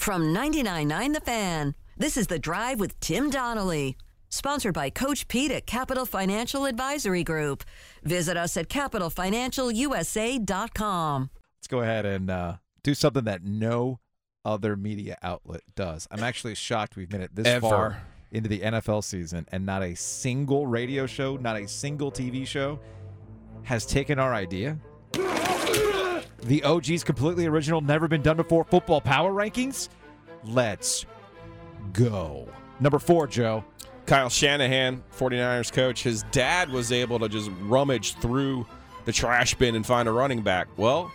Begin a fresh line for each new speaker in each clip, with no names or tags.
From 99.9 The Fan, this is The Drive with Tim Donnelly. Sponsored by Coach Pete at Capital Financial Advisory Group. Visit us at capitalfinancialusa.com.
Let's go ahead and uh, do something that no other media outlet does. I'm actually shocked we've made it this
Ever.
far into the NFL season and not a single radio show, not a single TV show has taken our idea. The OG's completely original, never been done before football power rankings. Let's go. Number four, Joe.
Kyle Shanahan, 49ers coach, his dad was able to just rummage through the trash bin and find a running back. Well,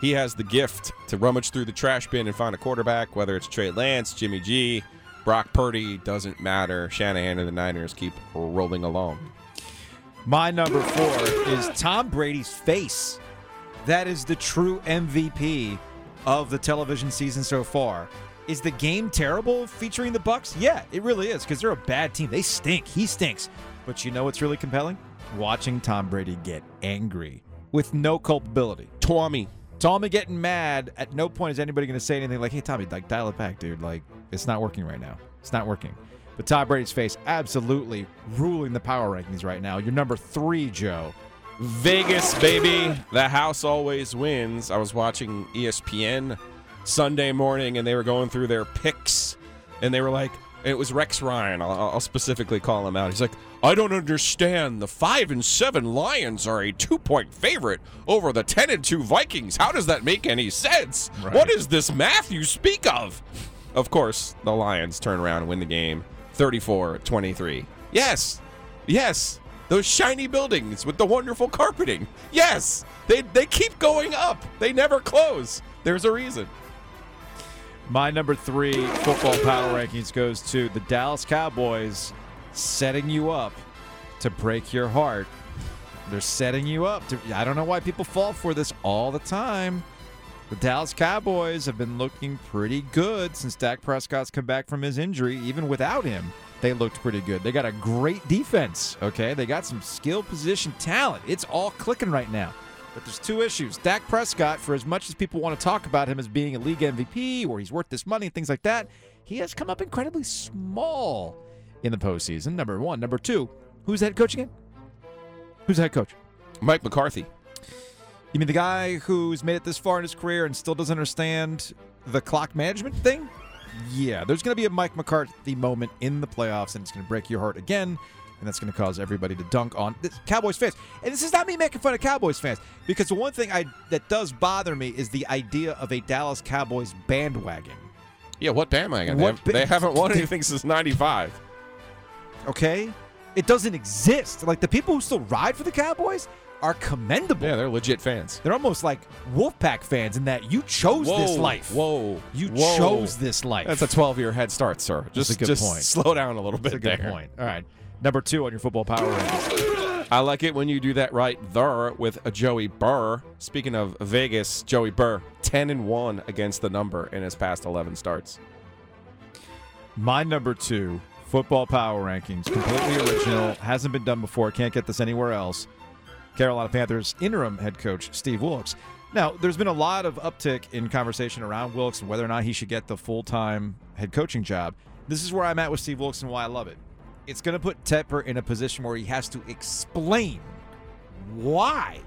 he has the gift to rummage through the trash bin and find a quarterback, whether it's Trey Lance, Jimmy G, Brock Purdy, doesn't matter. Shanahan and the Niners keep rolling along.
My number four is Tom Brady's face. That is the true MVP of the television season so far. Is the game terrible featuring the Bucs? Yeah, it really is because they're a bad team. They stink. He stinks. But you know what's really compelling? Watching Tom Brady get angry with no culpability.
Tommy.
Tommy getting mad. At no point is anybody going to say anything like, "Hey, Tommy, like dial it back, dude. Like it's not working right now. It's not working." But Tom Brady's face absolutely ruling the power rankings right now. You're number three, Joe.
Vegas, baby. The house always wins. I was watching ESPN Sunday morning and they were going through their picks and they were like, it was Rex Ryan. I'll, I'll specifically call him out. He's like, I don't understand. The five and seven Lions are a two point favorite over the ten and two Vikings. How does that make any sense?
Right.
What is this math you speak of? Of course, the Lions turn around and win the game 34 23. Yes, yes, those shiny buildings with the wonderful carpeting. Yes, they, they keep going up, they never close. There's a reason.
My number three football power rankings goes to the Dallas Cowboys setting you up to break your heart. They're setting you up to. I don't know why people fall for this all the time. The Dallas Cowboys have been looking pretty good since Dak Prescott's come back from his injury. Even without him, they looked pretty good. They got a great defense, okay? They got some skill position talent. It's all clicking right now. But there's two issues. Dak Prescott, for as much as people want to talk about him as being a league MVP or he's worth this money and things like that, he has come up incredibly small in the postseason. Number one. Number two, who's the head coach again? Who's the head coach?
Mike McCarthy.
You mean the guy who's made it this far in his career and still doesn't understand the clock management thing? Yeah, there's going to be a Mike McCarthy moment in the playoffs, and it's going to break your heart again, and that's going to cause everybody to dunk on the Cowboys fans. And this is not me making fun of Cowboys fans, because the one thing I that does bother me is the idea of a Dallas Cowboys bandwagon.
Yeah, what bandwagon?
What
they haven't won anything since 95.
Okay, it doesn't exist. Like the people who still ride for the Cowboys are commendable.
Yeah, they're legit fans.
They're almost like Wolfpack fans in that you chose this life.
Whoa.
You
whoa.
chose this life.
That's a 12 year head start, sir.
That's
Just,
a good
just
point.
slow down a little bit
That's a good
there.
point. All right. Number two on your football power rankings.
I like it when you do that right there with a Joey Burr. Speaking of Vegas, Joey Burr, 10 and 1 against the number in his past 11 starts.
My number two football power rankings, completely original, hasn't been done before. Can't get this anywhere else. Carolina Panthers interim head coach Steve Wilks. Now, there's been a lot of uptick in conversation around Wilks and whether or not he should get the full time head coaching job. This is where I'm at with Steve Wilks and why I love it. It's going to put Tepper in a position where he has to explain why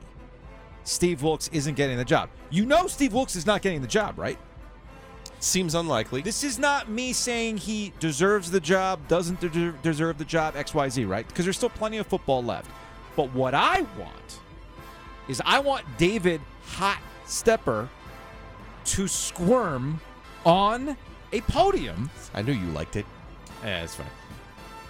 Steve Wilks isn't getting the job. You know, Steve Wilks is not getting the job, right?
Seems unlikely.
This is not me saying he deserves the job, doesn't de- deserve the job, XYZ, right? Because there's still plenty of football left. But what I want is I want David Hot Stepper to squirm on a podium.
I knew you liked it.
Yeah, that's fine.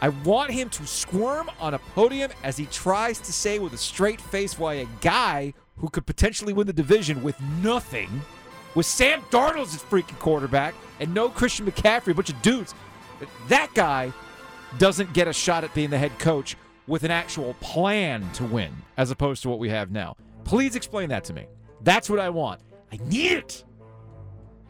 I want him to squirm on a podium as he tries to say with a straight face why a guy who could potentially win the division with nothing, with Sam Darnold as his freaking quarterback and no Christian McCaffrey, a bunch of dudes, that guy doesn't get a shot at being the head coach with an actual plan to win, as opposed to what we have now. Please explain that to me. That's what I want. I need it.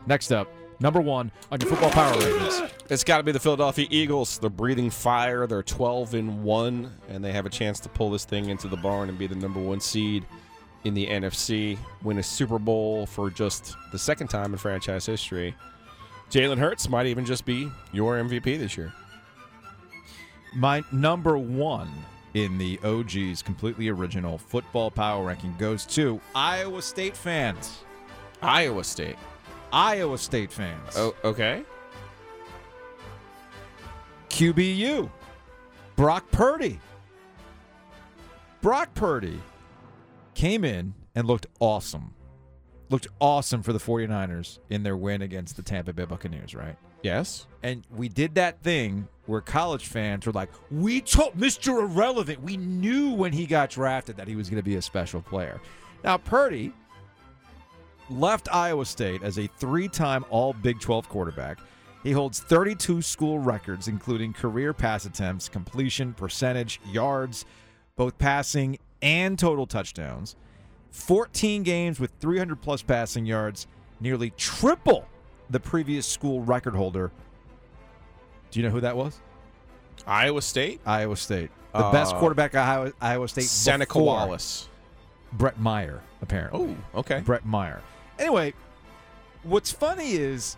Next up, number one on your football power rankings.
It's got to be the Philadelphia Eagles. They're breathing fire. They're 12 and 1, and they have a chance to pull this thing into the barn and be the number one seed in the NFC, win a Super Bowl for just the second time in franchise history. Jalen Hurts might even just be your MVP this year.
My number one in the OG's completely original football power ranking goes to Iowa State fans.
Iowa State.
Iowa State fans.
Oh, okay.
QBU. Brock Purdy. Brock Purdy came in and looked awesome. Looked awesome for the 49ers in their win against the Tampa Bay Buccaneers, right?
Yes.
And we did that thing where college fans were like, we told Mr. Irrelevant. We knew when he got drafted that he was going to be a special player. Now, Purdy left Iowa State as a three time All Big 12 quarterback. He holds 32 school records, including career pass attempts, completion percentage, yards, both passing and total touchdowns. 14 games with 300 plus passing yards, nearly triple the previous school record holder. Do you know who that was?
Iowa State.
Iowa State. The best
Uh,
quarterback at Iowa, Iowa State.
Seneca Wallace.
Bret Meyer, apparently.
Oh, okay.
Bret Meyer. Anyway, what's funny is,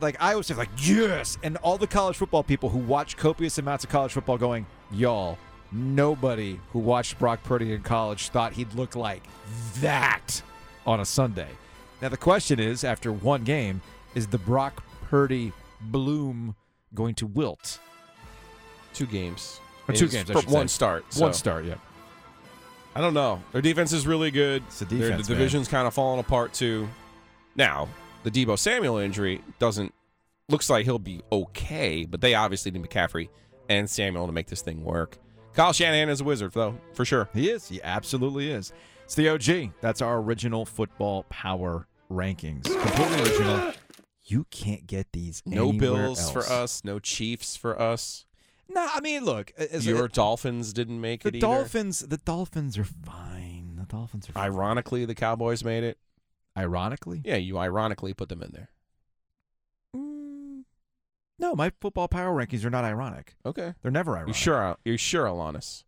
like Iowa State, like yes, and all the college football people who watch copious amounts of college football, going, y'all, nobody who watched Brock Purdy in college thought he'd look like that on a Sunday. Now the question is, after one game, is the Brock Purdy bloom going to wilt?
Two games.
Or two games, I
for one start.
One start, yeah.
I don't know. Their defense is really good.
It's the
Their-
defense,
the division's kind of falling apart too. Now, the Deebo Samuel injury doesn't looks like he'll be okay, but they obviously need McCaffrey and Samuel to make this thing work. Kyle Shanahan is a wizard, though, for sure.
He is. He absolutely is. It's the OG. That's our original football power rankings. Completely original. You can't get these.
No Bills for us, no Chiefs for us.
No, I mean, look.
Your Dolphins didn't make
the
it The
Dolphins. The Dolphins are fine. The Dolphins are fine.
Ironically, the Cowboys made it.
Ironically,
Yeah, you ironically put them in there.
Mm, no, my football power rankings are not ironic.
Okay.
They're never ironic.
You sure? You sure, Alanis?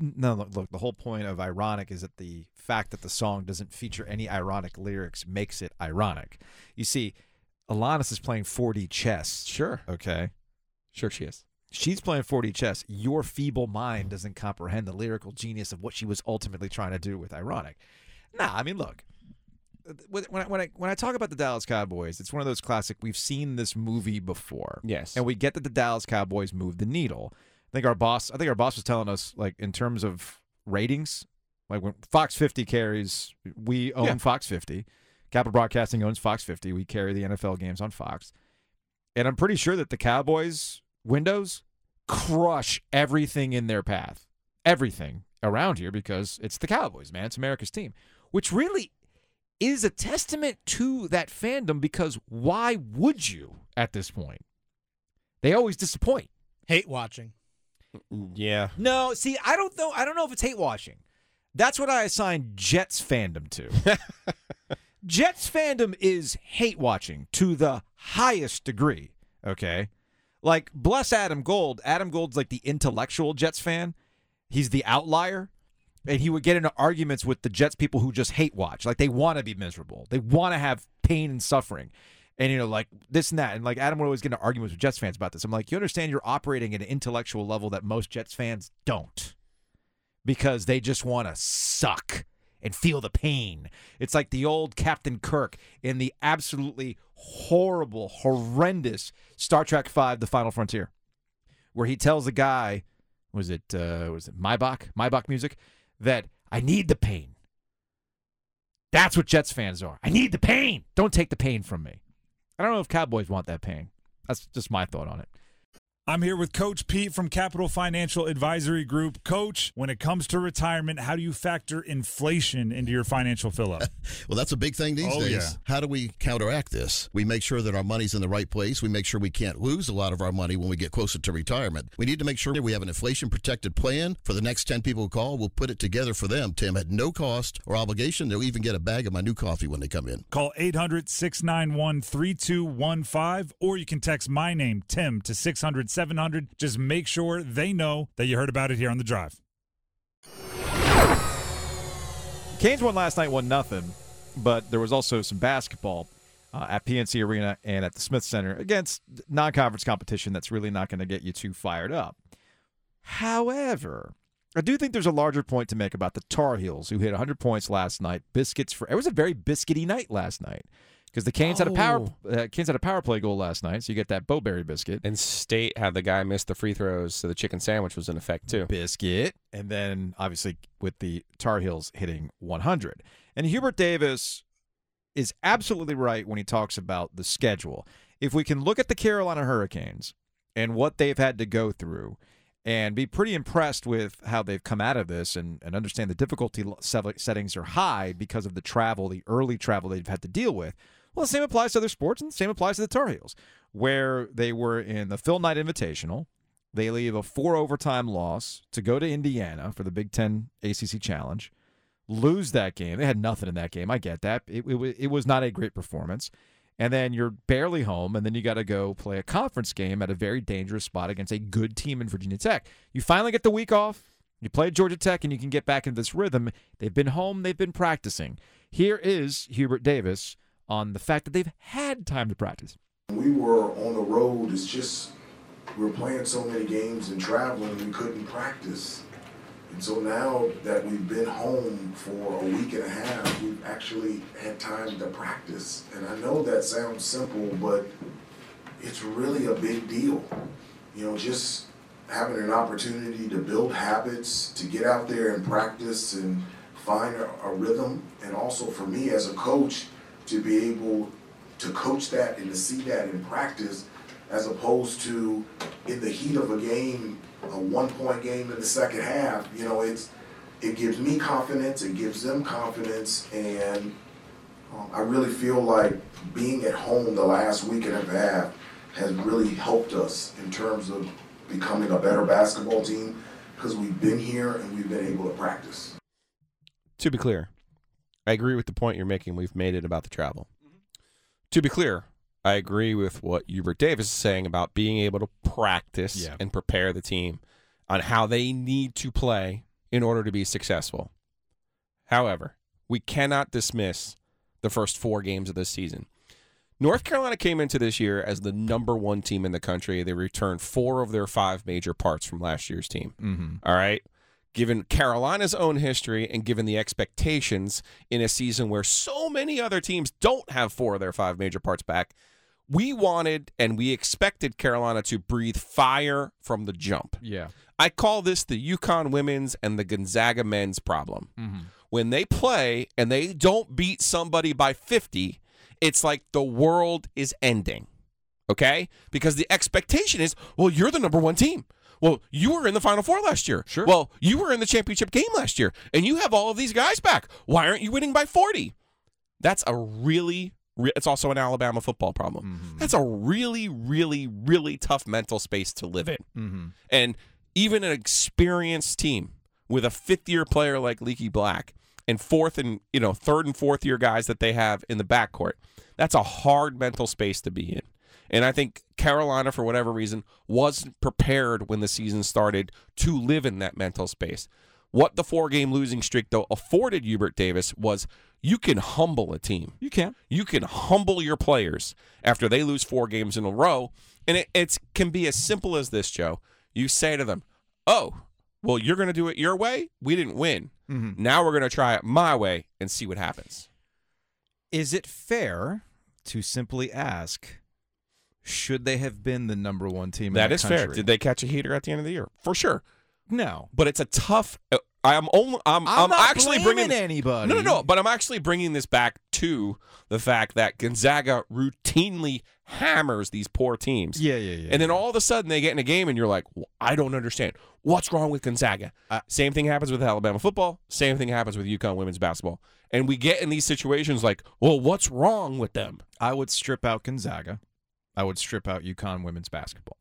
No, look, look. The whole point of ironic is that the fact that the song doesn't feature any ironic lyrics makes it ironic. You see, Alanis is playing 4D chess.
Sure.
Okay.
Sure, she is.
She's playing 4D chess. Your feeble mind doesn't comprehend the lyrical genius of what she was ultimately trying to do with ironic. Nah, I mean, look. When I, when I when I talk about the Dallas Cowboys, it's one of those classic. We've seen this movie before,
Yes.
and we get that the Dallas Cowboys move the needle. I think our boss. I think our boss was telling us, like in terms of ratings, like when Fox 50 carries, we own
Yeah.
Fox 50. Capital Broadcasting owns Fox 50. We carry the NFL games on Fox, and I'm pretty sure that the Cowboys windows crush everything in their path, everything around here because it's the Cowboys, man. It's America's team, which really is a testament to that fandom because why would you at this point? They always disappoint.
Hate watching.
Yeah.
No, see, I don't know. I don't know if it's hate watching. That's what I assign Jets fandom to. Jets fandom is hate watching to the highest degree. Okay. Like, bless Adam Gold. Adam Gold's like the intellectual Jets fan. He's the outlier. And he would get into arguments with the Jets people who just hate watch. Like, they want to be miserable, they want to have pain and suffering. And, you know, like this and that. And, like, Adam would always get into arguments with Jets fans about this. I'm like, you understand you're operating at an intellectual level that most Jets fans don't because they just want to suck and feel the pain. It's like the old Captain Kirk in the absolutely horrible, horrendous Star Trek Five: The Final Frontier, where he tells the guy, was it uh, was it Maybach, Maybach music, that I need the pain. That's what Jets fans are. I need the pain. Don't take the pain from me. I don't know if Cowboys want that pain. That's just my thought on it.
I'm here with Coach Pete from Capital Financial Advisory Group. Coach, when it comes to retirement, how do you factor inflation into your financial fill up?
Well, that's a big thing these
Oh,
days.
yeah.
How do we counteract this? We make sure that our money's in the right place. We make sure we can't lose a lot of our money when we get closer to retirement. We need to make sure we have an inflation protected plan for the next 10 people who call. We'll put it together for them, Tim, at no cost or obligation. They'll even get a bag of my new coffee when they come in.
Call 800 691 3215, or you can text my name, Tim, to 600 700. Just make sure they know that you heard about it here on the drive.
Canes won last night, one nothing, but there was also some basketball. uh, at PNC Arena and at the Smith Center against non-conference competition that's really not going to get you too fired up. However, I do think there's a larger point to make about the Tar Heels who hit 100 points last night. Biscuits for it was a very biscuity night last night because the Canes had a power uh, Canes had a power play goal last night, so you get that Bo-Berry biscuit.
And State had the guy miss the free throws, so the chicken sandwich was in effect too.
biscuit, and then obviously with the Tar Heels hitting 100. And Hubert Davis is absolutely right when he talks about the schedule. If we can look at the Carolina Hurricanes and what they've had to go through and be pretty impressed with how they've come out of this and, and understand the difficulty settings are high because of the travel, the early travel they've had to deal with. Well, the same applies to other sports and the same applies to the Tar Heels, where they were in the Phil Knight Invitational. They leave a four overtime loss to go to Indiana for the Big Ten ACC Challenge, lose that game. They had nothing in that game. I get that. It, it, it was not a great performance. And then you're barely home, and then you got to go play a conference game at a very dangerous spot against a good team in Virginia Tech. You finally get the week off. You play Georgia Tech, and you can get back into this rhythm. They've been home, they've been practicing. Here is Hubert Davis on the fact that they've had time to practice.
We were on the road. It's just we were playing so many games and traveling, we couldn't practice. And so now that we've been home for a week and a half, we've actually had time to practice. And I know that sounds simple, but it's really a big deal. You know, just having an opportunity to build habits, to get out there and practice and find a, a rhythm, and also for me as a coach to be able to coach that and to see that in practice as opposed to in the heat of a game, a one point game in the second half, you know, it's it gives me confidence, it gives them confidence, and um, I really feel like being at home the last week and a half has really helped us in terms of becoming a better basketball team because we've been here and we've been able to practice.
To be clear, I agree with the point you're making. We've made it about the travel. To be clear, I agree with what Hubert Davis is saying about being able to practice
Yeah.
and prepare the team on how they need to play in order to be successful. However, we cannot dismiss the first four games of this season. North Carolina came into this year as the number one team in the country. They returned four of their five major parts from last year's team.
Mm-hmm.
All right. Given Carolina's own history and given the expectations in a season where so many other teams don't have four of their five major parts back, we wanted and we expected Carolina to breathe fire from the jump.
Yeah.
I call this the UConn women's and the Gonzaga men's problem. Mm-hmm. When they play and they don't beat somebody by 50, it's like the world is ending. Okay? Because the expectation is, well, you're the number one team. Well, you were in the Final Four last year.
Sure.
Well, you were in the championship game last year, and you have all of these guys back. Why aren't you winning by 40? That's a really, re- it's also an Alabama football problem. That's a really, really, really tough mental space to live in.
Mm-hmm.
And even an experienced team with a fifth year player like Leaky Black and fourth and you know third and fourth year guys that they have in the backcourt, that's a hard mental space to be in. And I think Carolina, for whatever reason, wasn't prepared when the season started to live in that mental space. What the four game losing streak, though, afforded Hubert Davis was you can humble a team.
You can.
You can humble your players after they lose four games in a row. And it it's, can be as simple as this, Joe. You say to them, Oh, well, you're going to do it your way. We didn't win.
Mm-hmm.
Now we're going to try it my way and see what happens.
Is it fair to simply ask, should they have been the number one team? in
That is fair. Did they catch a heater at the end of the year? For sure.
No.
But it's a tough. uh, I'm only. I'm.
I'm, not
actually bringing.
anybody.
No, no, no. But I'm actually bringing this back to the fact that Gonzaga routinely hammers these poor teams.
Yeah, yeah, yeah.
And then all of a sudden they get in a game and you're like, well, I don't understand. What's wrong with Gonzaga?
Uh,
same thing happens with Alabama football. Same thing happens with UConn women's basketball. And we get in these situations like, well, what's wrong with them?
I would strip out Gonzaga. I would strip out UConn women's basketball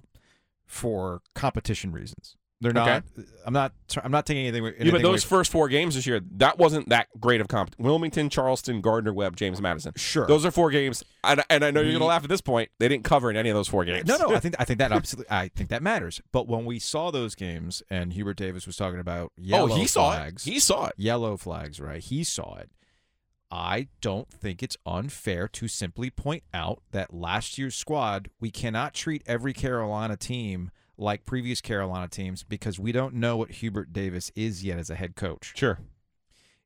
for competition reasons. They're not. I'm not. I'm not taking anything.
Yeah, but
anything
those first four games this year, that wasn't that great of comp. Wilmington, Charleston, Gardner Webb, James Madison.
Sure.
Those are four games. And, and I know you're going to laugh at this point. They didn't cover in any of those four games.
No, no, I think I think that absolutely I think that matters. But when we saw those games and Hubert Davis was talking about
oh,
yellow
he saw
flags,
it. He saw it.
yellow flags, right? He saw it. I don't think it's unfair to simply point out that last year's squad, we cannot treat every Carolina team like previous Carolina teams because we don't know what Hubert Davis is yet as a head coach.
Sure.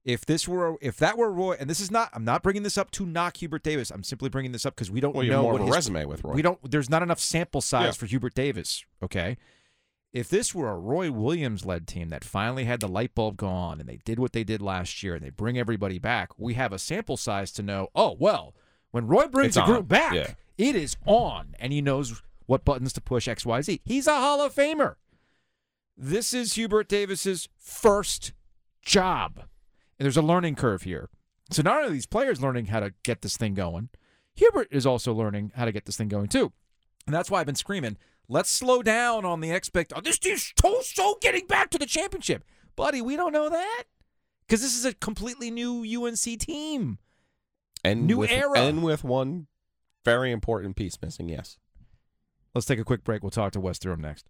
If this were, if that were Roy, and this is not, I'm not bringing this up to knock Hubert Davis. I'm simply bringing this up because we don't
Well, you
know
have more
what
of a
his-
resume with Roy.
We don't. There's not enough sample size
Yeah.
for Hubert Davis. Okay. If this were a Roy Williams led team that finally had the light bulb go on and they did what they did last year and they bring everybody back, we have a sample size to know. Oh well, when Roy brings a group back,
Yeah.
it is on, and he knows what buttons to push X Y Z. He's a Hall of Famer. This is Hubert Davis's first job. And there's a learning curve here. So not only are these players learning how to get this thing going, Hubert is also learning how to get this thing going too. And that's why I've been screaming, let's slow down on the expect. Oh, this team's so, so getting back to the championship. Buddy, we don't know that. Because this is a completely new UNC team.
and
New
with,
era.
and with one very important piece missing. Yes.
Let's take a quick break. We'll talk to Wes Durham next.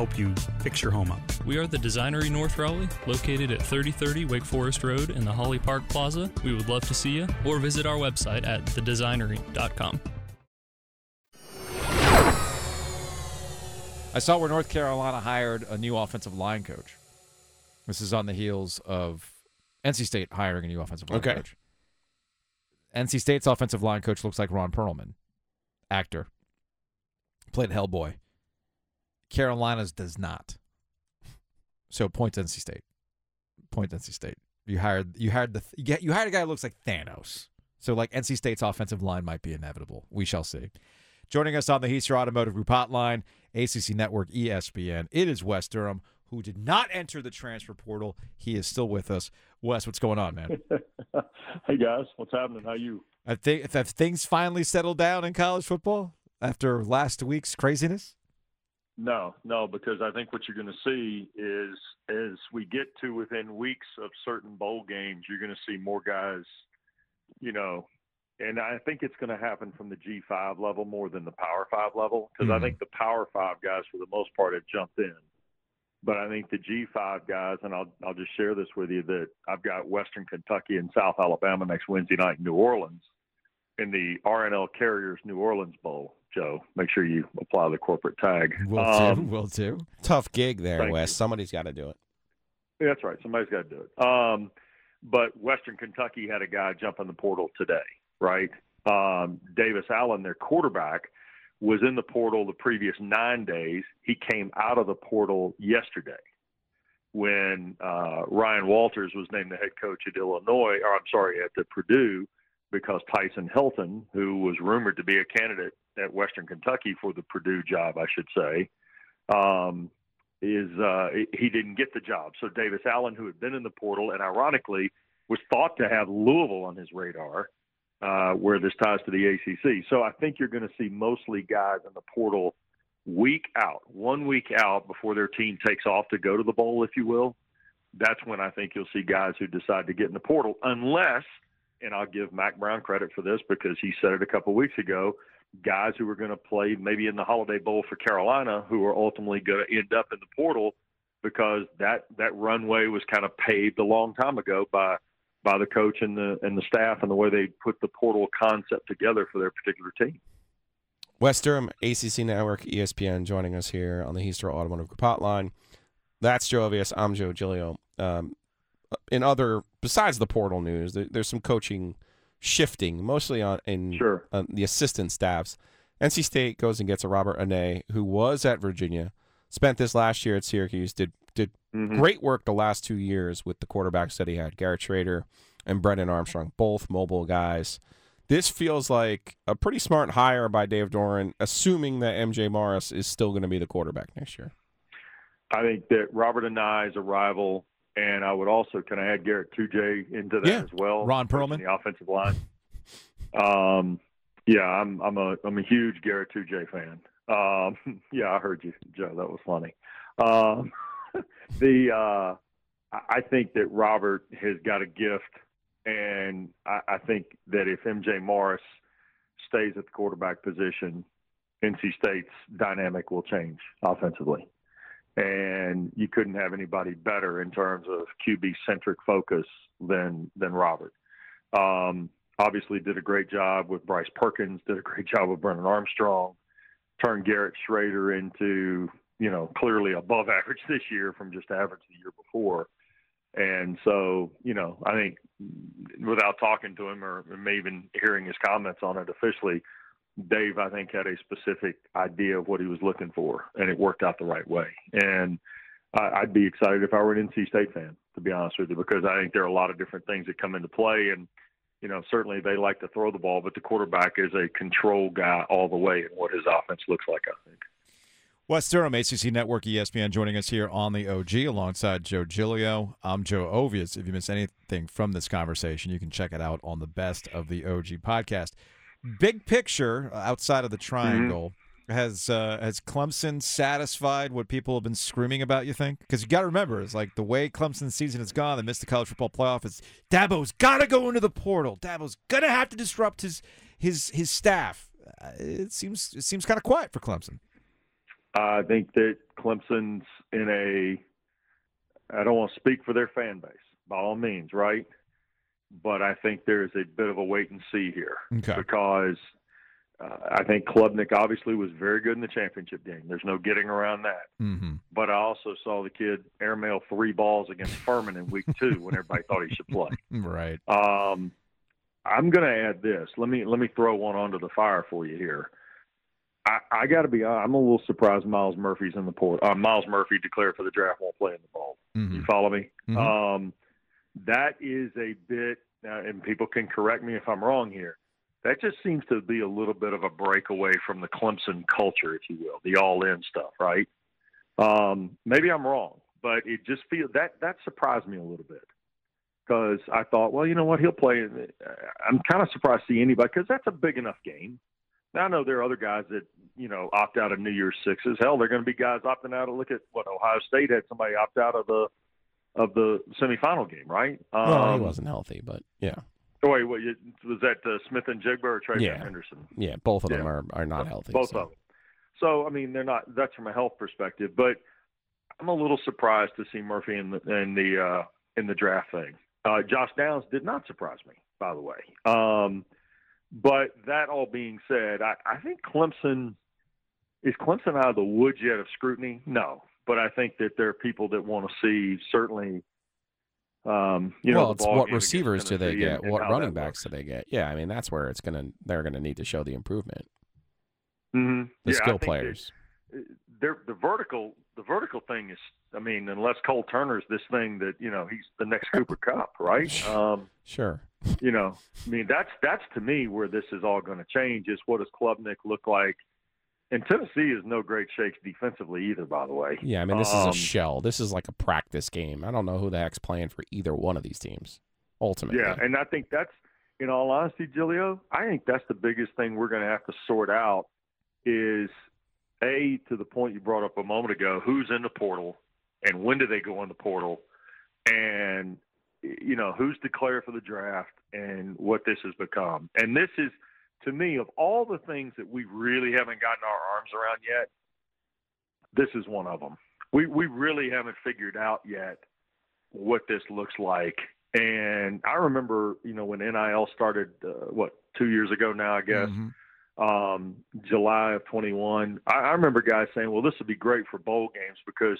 you fix your home up.
We are the Designery North Raleigh, located at 3030 Wake Forest Road in the Holly Park Plaza. We would love to see you, or visit our website at thedesignery.com.
I saw where North Carolina hired a new offensive line coach. This is on the heels of NC State hiring a new offensive line
Okay.
coach. NC State's offensive line coach looks like Ron Perlman, actor. Played Hellboy. Carolina's does not. So points NC State. Point NC State. You hired you hired the you, you hired a guy who looks like Thanos. So like NC State's offensive line might be inevitable. We shall see. Joining us on the Heaster Automotive Group Hotline, ACC Network, ESPN. It is Wes Durham, who did not enter the transfer portal. He is still with us. Wes, what's going on, man?
hey guys, what's happening? How you?
I think have things finally settled down in college football after last week's craziness.
No, no, because I think what you're going to see is as we get to within weeks of certain bowl games, you're going to see more guys, you know, and I think it's going to happen from the G5 level more than the Power 5 level because
Mhm.
I think the Power 5 guys for the most part have jumped in. But I think the G5 guys, and I'll I'll just share this with you that I've got Western Kentucky and South Alabama next Wednesday night in New Orleans in the R+L Carriers New Orleans Bowl. Joe, make sure you apply the corporate tag.
Will
Um,
do. Will do.
Tough gig there, Wes.
you.
Somebody's got to do it.
That's right. Somebody's got to do it. Um, but Western Kentucky had a guy jump in the portal today, right? Um, Davis Allen, their quarterback, was in the portal the previous nine days. He came out of the portal yesterday when uh, Ryan Walters was named the head coach at Illinois, or I'm sorry, at the Purdue, because Tyson Helton, who was rumored to be a candidate at Western Kentucky for the Purdue job, I should say, um, is uh, he didn't get the job. So Davis Allen, who had been in the portal and ironically was thought to have Louisville on his radar, uh, where this ties to the ACC. So I think you're going to see mostly guys in the portal week out, one week out before their team takes off to go to the bowl, if you will. That's when I think you'll see guys who decide to get in the portal, unless, and I'll give Mack Brown credit for this because he said it a couple weeks ago, guys who are going to play maybe in the Holiday Bowl for Carolina who are ultimately going to end up in the portal because that that runway was kind of paved a long time ago by by the coach and the and the staff and the way they put the portal concept together for their particular team.
Wes Durham, ACC Network, ESPN, joining us here on the Heaster Automotive Group Hotline. That's Joe Ovies. I'm Joe Giglio. Um, in other, besides the portal news, there, there's some coaching shifting, mostly on in
Sure.
on the assistant staffs. NC State goes and gets a Robert Anae, who was at Virginia, spent this last year at Syracuse, did did
Mhm.
great work the last two years with the quarterbacks that he had, Garrett Shrader and Brennan Armstrong, both mobile guys. This feels like a pretty smart hire by Dave Doeren, assuming that MJ Morris is still going to be the quarterback next year.
I think that Robert Anae's arrival and I would also can I add Garett Tujague into that
Yeah.
as well?
Ron Perlman?
the offensive line. Um, yeah, I'm I'm a I'm a huge Garett Tujague fan. Um, yeah, I heard you, Joe. That was funny. Um, the uh, I I think that Robert has got a gift, and I, I think that if MJ Morris stays at the quarterback position, NC State's dynamic will change offensively. And you couldn't have anybody better in terms of QB centric focus than than Robert. Um, obviously, did a great job with Bryce Perkins. Did a great job with Brennan Armstrong. Turned Garrett Shrader into you know clearly above average this year from just average the year before. And so, you know, I think without talking to him or maybe even hearing his comments on it officially, Dave, I think, had a specific idea of what he was looking for, and it worked out the right way. And I, I'd be excited if I were an NC State fan, to be honest with you, because I think there are a lot of different things that come into play. And, you know, certainly they like to throw the ball, but the quarterback is a control guy all the way in what his offense looks like, I think.
Wes Durham, ACC Network, ESPN, joining us here on the OG alongside Joe Giglio. I'm Joe Ovies. If you miss anything from this conversation, you can check it out on the Best of the OG podcast. Big picture uh, outside of the triangle. Has uh, has Clemson satisfied what people have been screaming about? You think? Because you got to remember, it's like the way Clemson's season has gone. They missed the college football playoff. It's Dabo's got to go into the portal. Dabo's gonna have to disrupt his his his staff. Uh, it seems it seems kind of quiet for Clemson.
I think that Clemson's in a, I don't want to speak for their fan base by all means, right? But I think there's a bit of a wait and see here
Okay.
because uh, I think Klubnik obviously was very good in the championship game. There's no getting around that.
Mm-hmm.
But I also saw the kid airmail three balls against Furman in week two when everybody thought he should play.
Right.
Um, I'm going to add this. Let me let me throw one onto the fire for you here. I, I got to be. honest, I'm a little surprised Myles Murphy's in the port. Uh, Myles Murphy declared for the draft, won't play in the bowl.
Mhm.
You follow me?
Mhm.
Um, that is a bit, uh, and people can correct me if I'm wrong here. That just seems to be a little bit of a breakaway from the Clemson culture, if you will, the all-in stuff, right? Um, maybe I'm wrong, but it just feels that that surprised me a little bit because I thought, well, you know what, he'll play. I'm kind of surprised to see anybody because that's a big enough game. Now I know there are other guys that you know opt out of New Year's sixes. Hell, there are going to be guys opting out. of Look at what Ohio State had somebody opt out of the of the semifinal game, right?
Well, he
Um,
wasn't healthy, but yeah,
Oh, wait, you- was that uh, Smith-Njigba or Trey
Yeah.
Henderson?
yeah, both of them
Yeah.
are, are not healthy.
Both
so.
of them. So I mean, they're not. That's from a health perspective, but I'm a little surprised to see Murphy in the in the uh, in the draft thing. Uh, Josh Downs did not surprise me, by the way. Um, but that all being said, I, I think Clemson is Clemson out of the woods yet of scrutiny. No, but I think that there are people that want to see certainly. Um, you
well,
know,
it's what receivers do they get?
and-
what running backs do they get? Yeah, I mean that's where it's gonna they're gonna need to show the improvement.
hmm
The
yeah,
skill players.
they're, the vertical the vertical thing is I mean unless Cole Turner's this thing that you know he's the next Cooper Cup right um,
Sure.
you know I mean that's that's to me where this is all going to change is what does Klubnik look like and Tennessee is no great shakes defensively either by the way
Yeah, I mean this is
Um,
a shell. This is like a practice game. I don't know who the heck's playing for either one of these teams. Ultimately.
yeah and I think that's in all honesty Giglio I think that's the biggest thing we're going to have to sort out is a to the point you brought up a moment ago who's in the portal and when do they go in the portal and you know who's declared for the draft and what this has become and this is to me of all the things that we really haven't gotten our arms around yet this is one of them we we really haven't figured out yet what this looks like and i remember you know when NIL started uh, what two years ago now i guess
Mhm.
um, July of 21. I, I remember guys saying, well, this would be great for bowl games because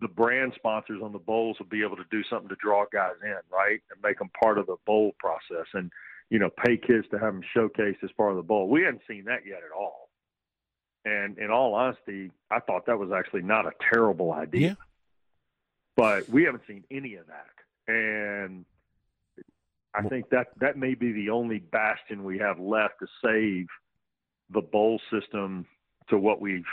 the brand sponsors on the bowls will be able to do something to draw guys in, right? And make them part of the bowl process and, you know, pay kids to have them showcased as part of the bowl. We hadn't seen that yet at all. And in all honesty, I thought that was actually not a terrible idea.
Yeah.
But we haven't seen any of that. And I think that that may be the only bastion we have left to save the bowl system to what we've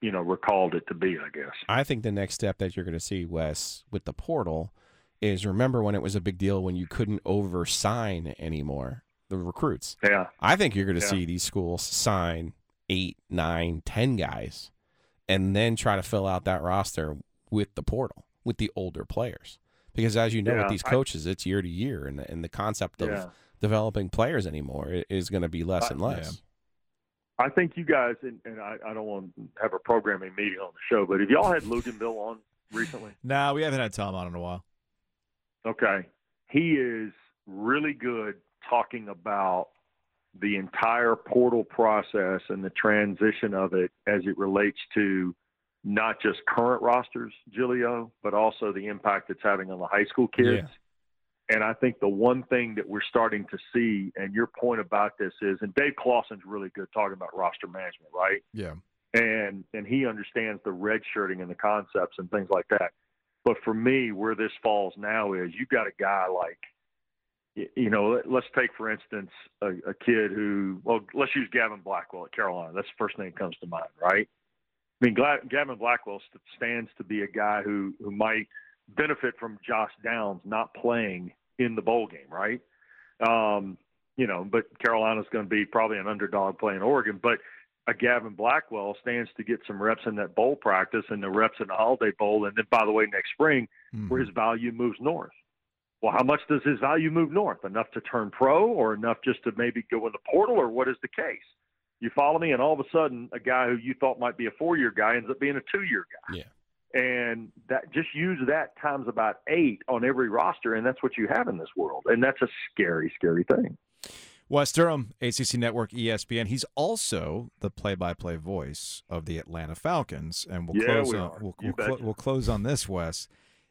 you know recalled it to be. I guess.
I think the next step that you're going to see, Wes, with the portal, is remember when it was a big deal when you couldn't oversign anymore the recruits.
Yeah.
I think you're going to
Yeah.
see these schools sign eight, nine, ten guys, and then try to fill out that roster with the portal with the older players. Because as you know,
Yeah,
with these
I-
coaches, it's year to year, and the, and the concept of
Yeah.
developing players anymore is going to be less
I-
and less.
I think you guys, and, and I, I don't want to have a programming meeting on the show, but have y'all had Luginbill on recently?
No, we haven't had Tom on in a while.
Okay. He is really good talking about the entire portal process and the transition of it as it relates to not just current rosters, Giglio, but also the impact it's having on the high school kids.
Yeah.
And I think the one thing that we're starting to see, and your point about this is, and Dave Clawson's really good talking about roster management, right?
Yeah.
and and he understands the red shirting and the concepts and things like that. But for me, where this falls now is you've got a guy like, you know, let- let's take for instance a, a kid who, well, let's use Gavin Blackwell at Carolina. That's the first thing that comes to mind, right? I mean, Gavin Blackwell stands to be a guy who who might benefit from Josh Downs not playing in the bowl game, right? Um, you know, but Carolina's going to be probably an underdog playing Oregon, but a Gavin Blackwell stands to get some reps in that bowl practice and the reps in the Holiday Bowl, and then by the way, next spring, where his value moves north. Well, how much does his value move north? Enough to turn pro, or enough just to maybe go in the portal, or what is the case? You follow me? And all of a sudden, a guy who you thought might be a four-year guy ends up being a two-year guy.
Yeah.
And that just use that times about eight on every roster, and that's what you have in this world, and that's a scary, scary thing.
Wes Durham, ACC Network, ESPN. He's also the play-by-play voice of the Atlanta Falcons, and we'll
Yeah,
close
we
on we'll, we'll,
betcha.
we'll close on this. Wes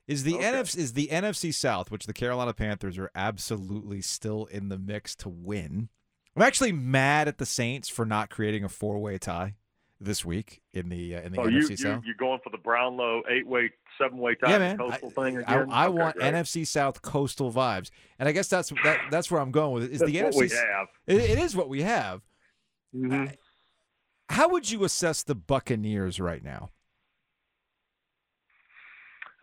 is the
Okay.
NFC is the NFC South, which the Carolina Panthers are absolutely still in the mix to win. I'm actually mad at the Saints for not creating a four-way tie this week in the uh, in the
Oh,
NFC
you, you
South.
you're going for the Brownlow eight-way, seven-way tie
yeah, man.
coastal
I,
thing again?
I,
Okay,
want. NFC South coastal vibes, and I guess that's that, that's where I'm going with it. Is
That's
the NFC. It, it is what we have.
Mhm.
How would you assess the Buccaneers right now?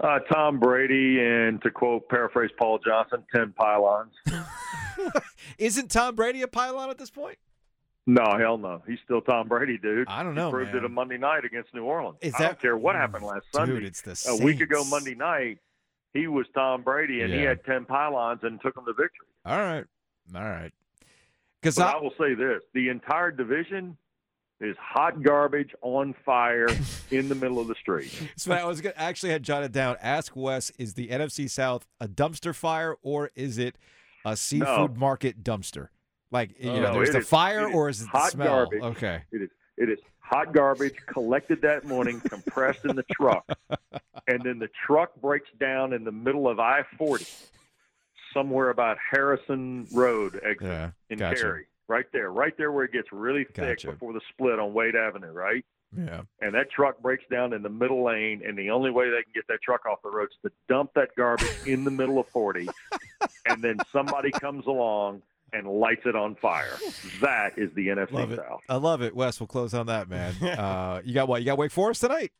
Uh, Tom Brady, and to quote, paraphrase Paul Johnson, 10 pylons.
Isn't Tom Brady a pylon at this point?
No, hell no. He's still Tom Brady, dude.
I don't
He
know,
proved
man.
it a Monday night against New Orleans.
Is
I don't care what happened last
Dude,
Sunday.
it's the
a week ago Monday night, he was Tom Brady, and he had 10 pylons and took them to victory.
All right, all right. Because
I,
I,
will say this: the entire division is hot garbage on fire in the middle of the street.
so I was gonna, actually had jotted down. Ask Wes: Is the NFC South a dumpster fire or is it a seafood market dumpster? Like you know,
No,
there's
it
the
is-
fire
is
or is it the
hot
smell?
garbage.
Okay.
It is it is hot garbage collected that morning, compressed in the truck, and then the truck breaks down in the middle of I forty, somewhere about Harrison Road exit
Yeah,
in
gotcha.
Cary, right there, right there where it gets really thick
Gotcha.
before the split on Wade Avenue, right?
Yeah.
And that truck breaks down in the middle lane, and the only way they can get that truck off the road is to dump that garbage in the middle of 40, and then somebody comes along and lights it on fire. That is the NFC
Love it.
South.
I love it. Wes, we'll close on that, man. uh, you got what? You got Wake Forest tonight?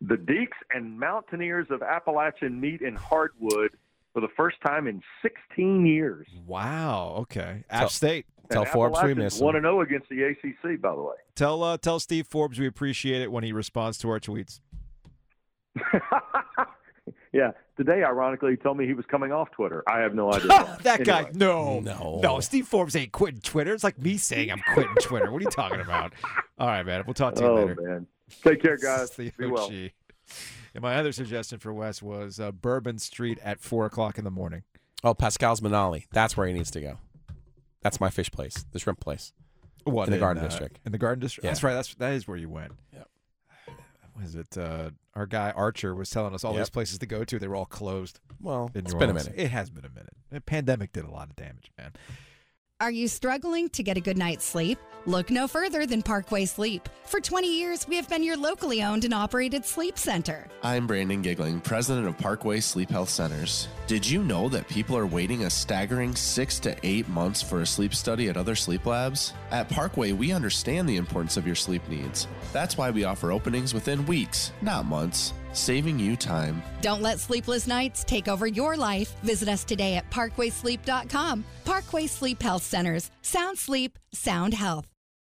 The Deacs and Mountaineers of Appalachian meet in Hardwood for the first time in 16 years.
Wow. Okay. App
Tell-
State.
Tell Forbes we
Appalachians
miss him.
1 0 against the ACC, by the way.
Tell uh, tell Steve Forbes we appreciate it when he responds to our tweets.
yeah. Today, ironically, he told me he was coming off Twitter. I have no idea. why.
that guy,
Anyway.
no,
No.
no. Steve Forbes ain't quitting Twitter. It's like me saying I'm quitting Twitter. What are you talking about? All right, man. We'll talk to you
Oh,
later.
man. Take care, guys.
It's the
Be well.
And my other suggestion for Wes was uh, Bourbon Street at four o'clock in the morning.
Oh, Pascal's Manale. That's where he needs to go. That's my fish place, the shrimp place.
What
In the Garden
uh,
District.
In the Garden District.
Yeah.
That's right. That's that is where you went.
Yep.
Was it? Uh, our guy Archer was telling us all
Yep.
these places to go to. They were all closed.
Well, it's
New
been a minute.
It has been a minute. The pandemic did a lot of damage, man.
Are you struggling to get a good night's sleep? Look no further than Parkway Sleep. For 20 years, we have been your locally owned and operated sleep center.
I'm Brandon Giggling, president of Parkway Sleep Health Centers. Did you know that people are waiting a staggering six to eight months for a sleep study at other sleep labs? At Parkway, we understand the importance of your sleep needs. That's why we offer openings within weeks, not months. Saving you time.
Don't let sleepless nights take over your life. Visit us today at parkwaysleep.com. Parkway Sleep Health Centers. Sound sleep, sound health.